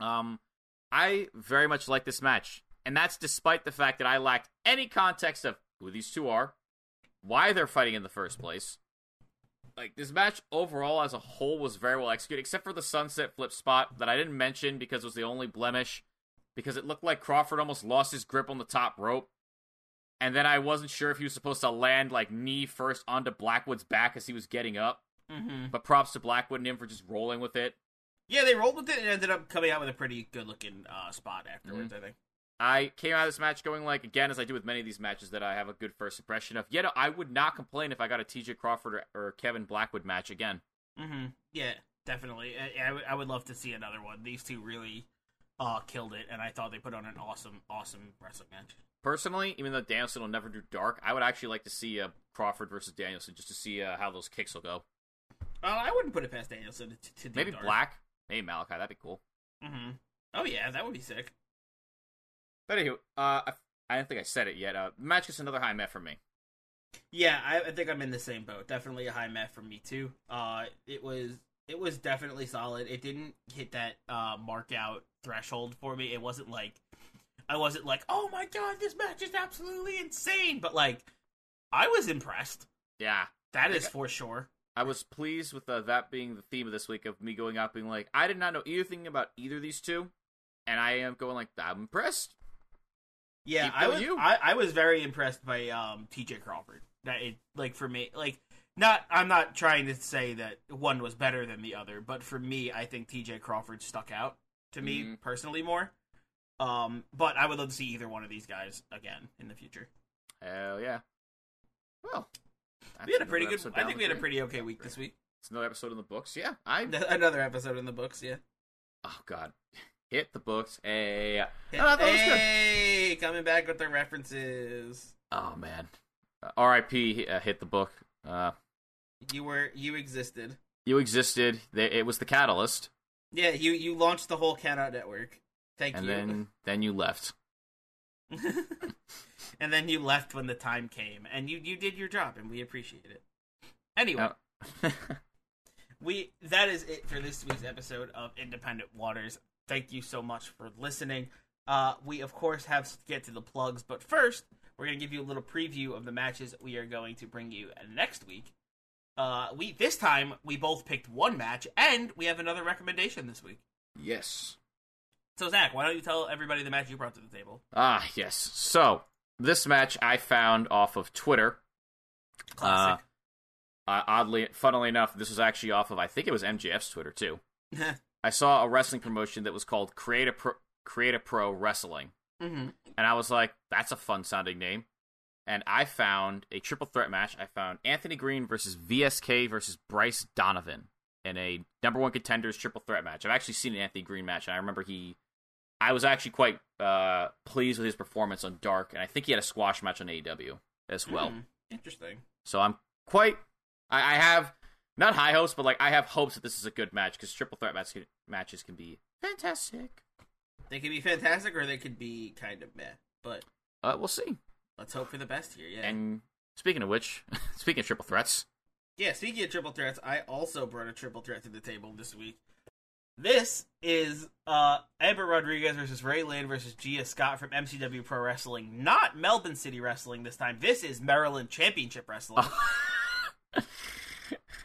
Um, I very much like this match, and that's despite the fact that I lacked any context of who these two are, why they're fighting in the first place. Like this match overall as a whole was very well executed, except for the sunset flip spot that I didn't mention because it was the only blemish. Because it looked like Crawford almost lost his grip on the top rope, and then I wasn't sure if he was supposed to land like knee first onto Blackwood's back as he was getting up. Mm-hmm. But props to Blackwood and him for just rolling with it. Yeah, they rolled with it and ended up coming out with a pretty good looking uh, spot afterwards. I think. I came out of this match going like again as I do with many of these matches that I have a good first impression of. Yet I would not complain if I got a TJ Crawford or, or Kevin Blackwood match again. Mm-hmm. Yeah, definitely. I, I, would- would love to see another one. These two really uh, killed it, and I thought they put on an awesome, awesome wrestling match. Personally, even though Danielson will never do dark, I would actually like to see uh, Crawford versus Danielson just to see uh, how those kicks will go. Uh, I wouldn't put it past Danielson to, to do Maybe dark. Black, maybe Malakai. That'd be cool. Mm-hmm. Oh yeah, that would be sick. But anyway, uh, I, I don't think I said it yet. Uh, match gets another high met from me. Yeah, I, I think I'm in the same boat. Definitely a high met from me too. Uh, it was it was definitely solid. It didn't hit that uh mark out threshold for me. It wasn't like I wasn't like, oh my god, this match is absolutely insane. But like, I was impressed. Yeah, that is I for sure. I was pleased with uh, that being the theme of this week of me going out being like, I did not know anything about either of these two, and I am going like, I'm impressed. Yeah, I was. I, I was very impressed by um TJ Crawford. That it like for me like not I'm not trying to say that one was better than the other, but for me I think TJ Crawford stuck out to me Mhm. personally more. Um but I would love to see either one of these guys again in the future. Hell yeah. Well, We had a pretty good I think we had a pretty okay week this week. It's another episode in the books. Yeah, I. Another episode in the books, yeah. Oh God, hit the books. Hey. Hey, No, I thought good. hey, coming back with the references. Oh man. Uh, R.I.P. Uh, hit the book. Uh, You were you existed. you existed. They, it was the catalyst, Yeah, you you launched the whole Out Network. Thank and you. then then you left. and then you left when the time came, and you you did your job, and we appreciate it. Anyway, Uh, we that is it for this week's episode of Independent Waters. Thank you so much for listening. Uh, we of course have to get to the plugs, but first we're gonna give you a little preview of the matches we are going to bring you next week. Uh, we this time we both picked one match, and we have another recommendation this week. yes. So Zach, why don't you tell everybody the match you brought to the table? Ah, yes. So this match I found off of Twitter. Classic. Uh, oddly, funnily enough, this was actually off of I think it was MJF's Twitter too. I saw a wrestling promotion that was called Create a Pro, Create a Pro Wrestling, hmm and I was like, "That's a fun sounding name." And I found a triple threat match. I found Anthony Green versus VSK versus Bryce Donovan in a number one contenders triple threat match. I've actually seen an Anthony Green match, and I remember he. I was actually quite uh, pleased with his performance on Dark, and I think he had a squash match on AEW as well. Mhm. Interesting. So I'm quite. I, I have not high hopes, but like I have hopes that this is a good match because triple threat match, matches can be fantastic. They can be fantastic or they could be kind of meh. But Uh, we'll see. let's hope for the best here. Yeah. And speaking of which, speaking of triple threats, Yeah, speaking of triple threats, I also brought a triple threat to the table this week. This is uh Amber Rodriguez versus Ray Lyn versus Gia Scott from MCW Pro Wrestling, not Melbourne City Wrestling this time. This is Maryland Championship Wrestling.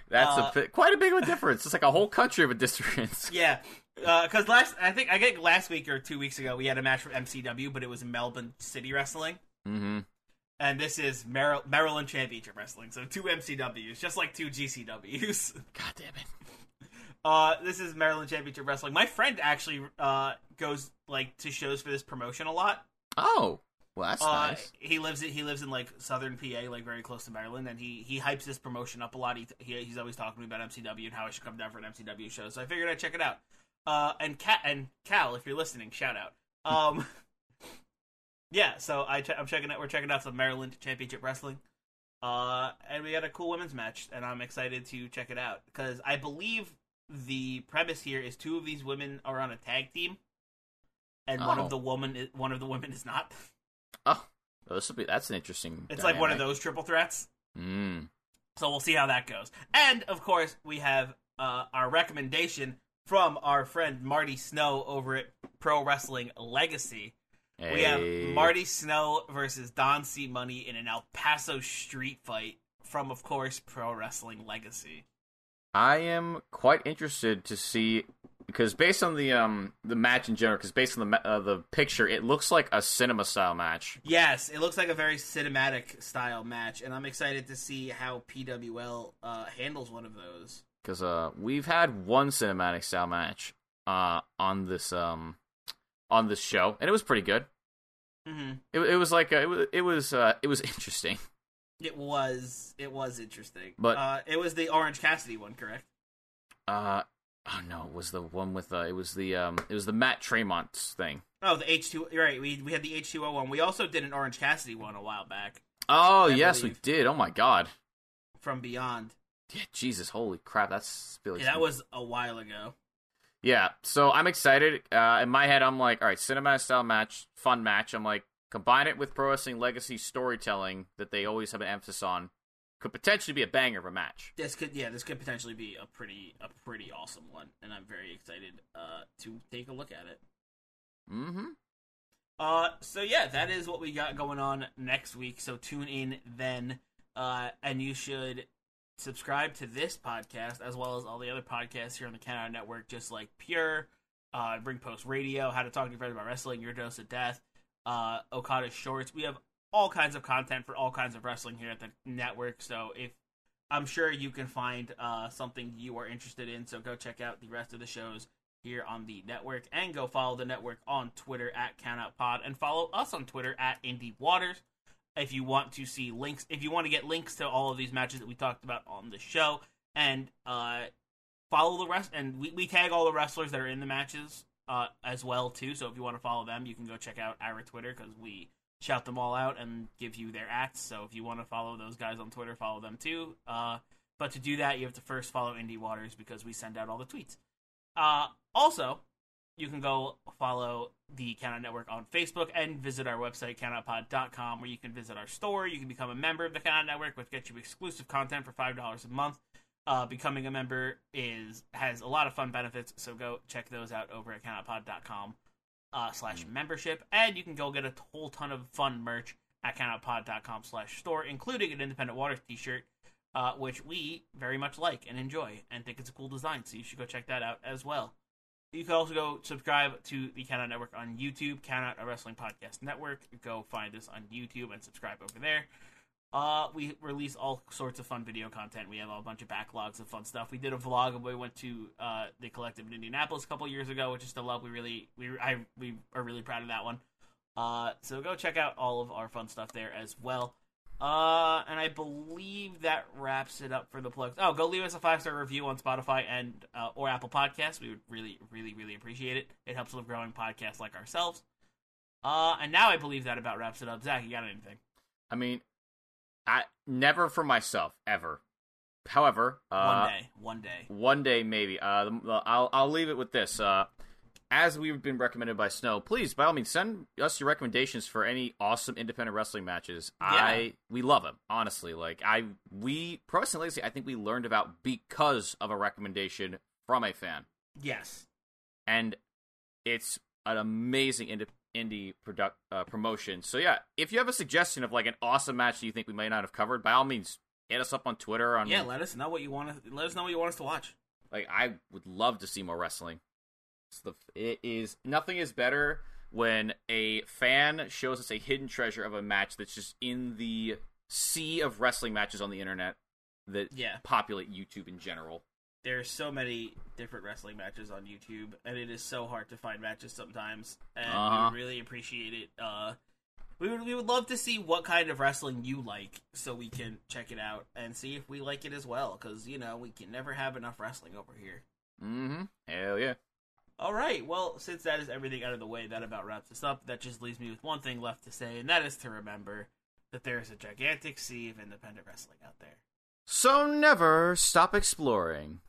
that's Uh, a quite a big of a difference. It's like a whole country of a difference. yeah, because last I think I think last week or two weeks ago we had a match from MCW, but it was Melbourne City Wrestling, Mm-hmm. and this is Mar- Maryland Championship Wrestling. So two MCWs, just like two GCWs. God damn it. Uh, this is Maryland Championship Wrestling. My friend actually uh goes like to shows for this promotion a lot. Oh, well, that's Uh, nice. he lives he lives in like southern PA, like very close to Maryland, and he he hypes this promotion up a lot. He, he he's always talking to me about MCW and how I should come down for an MCW show. So I figured I'd check it out. Uh, and Cat and Cal, if you're listening, shout out. Um, yeah. So I che- I'm checking out. We're checking out some Maryland Championship Wrestling. Uh, and we got a cool women's match, and I'm excited to check it out because I believe the premise here is two of these women are on a tag team, and one Oh. of the woman is, one of the women is not. Oh, this will be. That's an interesting. It's like one of those triple threats. Mm. So we'll see how that goes. And of course, we have uh, our recommendation from our friend Marty Snow over at Pro Wrestling Legacy. We have Marty Snow versus Don C. Money in an El Paso street fight from, of course, Pro Wrestling Legacy. I am quite interested to see because based on the um the match in general, because based on the uh, the picture, it looks like a cinema style match. Yes, it looks like a very cinematic style match, and I'm excited to see how PWL uh, handles one of those. Because uh we've had one cinematic style match uh on this um on this show, and it was pretty good. hmm It, it was like uh, it was it was uh, it was interesting. It was it was interesting, But- uh, it was the Orange Cassidy one, correct? Uh oh no, it was the one with uh it was the um it was the Matt Tremont thing. Oh, the H two. Right, we we had the H two O one. We also did an Orange Cassidy one a while back Oh I yes, believe. we did. Oh my god. from Beyond. Yeah, Jesus, holy crap, that's really Yeah, that was a while ago. Yeah, so I'm excited. Uh, in my head, I'm like, all right, cinematic style match, fun match. I'm like, combine it with Pro Wrestling Legacy storytelling that they always have an emphasis on. Could potentially be a banger of a match. This could yeah, this could potentially be a pretty a pretty awesome one, and I'm very excited uh, to take a look at it. Mm-hmm. Uh, so yeah, that is what we got going on next week. So tune in then, uh, and you should subscribe to this podcast as well as all the other podcasts here on the Countout Network, just like Pure, uh, Bring Post Radio, How to Talk to Your Friends About Wrestling, Your Dose of Death, uh, Okada Shorts. We have all kinds of content for all kinds of wrestling here at the network. So if I'm sure you can find uh, something you are interested in, so go check out the rest of the shows here on the network and go follow the network on Twitter at CountOutPod and follow us on Twitter at Indie Waters if you want to see links if you want to get links to all of these matches that we talked about on the show and uh follow the rest and we, we tag all the wrestlers that are in the matches uh as well too so if you want to follow them you can go check out our twitter because we shout them all out and give you their acts so if you want to follow those guys on twitter follow them too uh but to do that you have to first follow indie waters because we send out all the tweets uh also you can go follow the Countout Network on Facebook and visit our website, countoutpod.com, where you can visit our store. You can become a member of the Countout Network, which gets you exclusive content for $5 a month. Uh, becoming a member is has a lot of fun benefits, so go check those out over at countoutpod.com uh, slash membership. And you can go get a whole ton of fun merch at countoutpod.com slash store, including an Independent Waters t-shirt, uh, which we very much like and enjoy and think it's a cool design, so you should go check that out as well. You can also go subscribe to the Count Out Network on YouTube, Count Out a Wrestling Podcast Network. Go find us on YouTube and subscribe over there. Uh, we release all sorts of fun video content. We have a bunch of backlogs of fun stuff. We did a vlog of we went to uh, the collective in Indianapolis a couple years ago, which is still up. We really we I we are really proud of that one. Uh, so go check out all of our fun stuff there as well. Uh, and I believe that wraps it up for the plugs. Oh, go leave us a five star review on Spotify and uh, or Apple Podcasts. We would really, really, really appreciate it. It helps with growing podcasts like ourselves. Uh, and now I believe that about wraps it up. Zach, you got anything? I mean, I never for myself ever. However, uh, one day, one day. One day, maybe. Uh, I'll I'll leave it with this. Uh, as we've been recommended by Snow, please by all means send us your recommendations for any awesome independent wrestling matches. I we love them honestly. Like I we Pro Wrestling Legacy, I think we learned about because of a recommendation from a fan, Yes. and it's an amazing indie indie product uh, promotion. So yeah, if you have a suggestion of like an awesome match that you think we may not have covered, by all means hit us up on Twitter on Yeah, let us know what you want to. Let us know what you want us to watch. Like I would love to see more wrestling. It's the it is nothing is better when a fan shows us a hidden treasure of a match that's just in the sea of wrestling matches on the internet that Yeah. populate YouTube in general. There's so many different wrestling matches on YouTube, and it is so hard to find matches sometimes. And Uh-huh. we really appreciate it. Uh, we would we would love to see what kind of wrestling you like, so we can check it out and see if we like it as well. Because you know we can never have enough wrestling over here. Mm-hmm. Hell yeah. All right. Well, since that is everything out of the way, that about wraps us up. That just leaves me with one thing left to say, and that is to remember that there is a gigantic sea of independent wrestling out there. So never stop exploring.